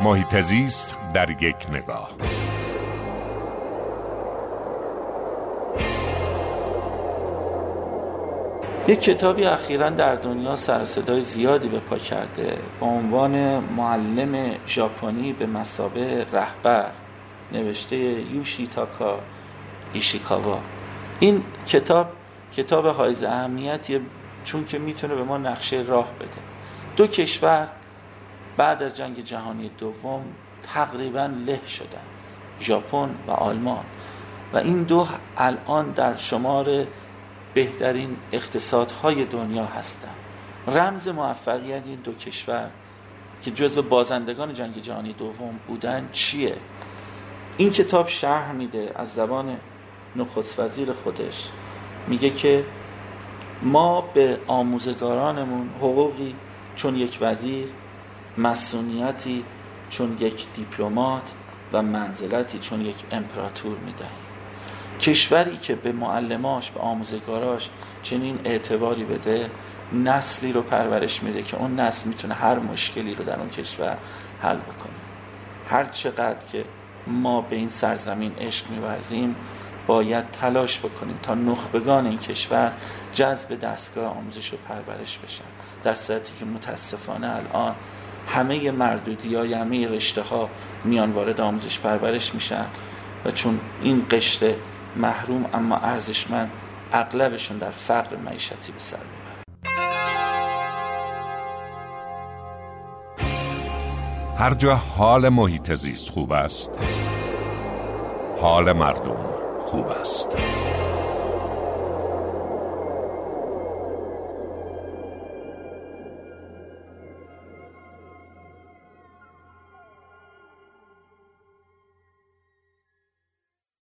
محیط زیست در یک نگاه. یک کتابی اخیرا در دنیا سر صدای زیادی به پا کرده با عنوان معلم ژاپنی به مسابه رهبر نوشته یوشی تاکا ایشیکاوا. این کتاب کتاب حائز اهمیتیه چون که می‌تونه به ما نقشه راه بده. دو کشور بعد از جنگ جهانی دوم تقریبا له شدن ژاپن و آلمان. و این دو الان در شمار بهترین اقتصادهای دنیا هستند رمز موفقیت این دو کشور که جزو بازندگان جنگ جهانی دوم بودن چیه؟ این کتاب شرح میده از زبان نخست وزیر خودش. میگه که ما به آموزگارانمون حقوقی چون یک وزیر مسئولیتی چون یک دیپلمات و منزلتی چون یک امپراتور می‌دهیم کشوری که به معلماش به آموزگاراش چنین اعتباری بده نسلی رو پرورش میده که اون نسل می‌تونه هر مشکلی رو در اون کشور حل بکنه. هر چقدر که ما به این سرزمین عشق میورزیم باید تلاش بکنیم تا نخبگان این کشور جذب دستگاه آموزش و پرورش بشن. در صورتی که متاسفانه الان همه مردودی های همه رشته ها میان وارد آموزش پرورش میشن و چون این قشته محروم اما ارزشمند اغلبشون در فقر معیشتی به سر می‌برن. هر جا حال محیط زیست خوب است حال مردم خوب است.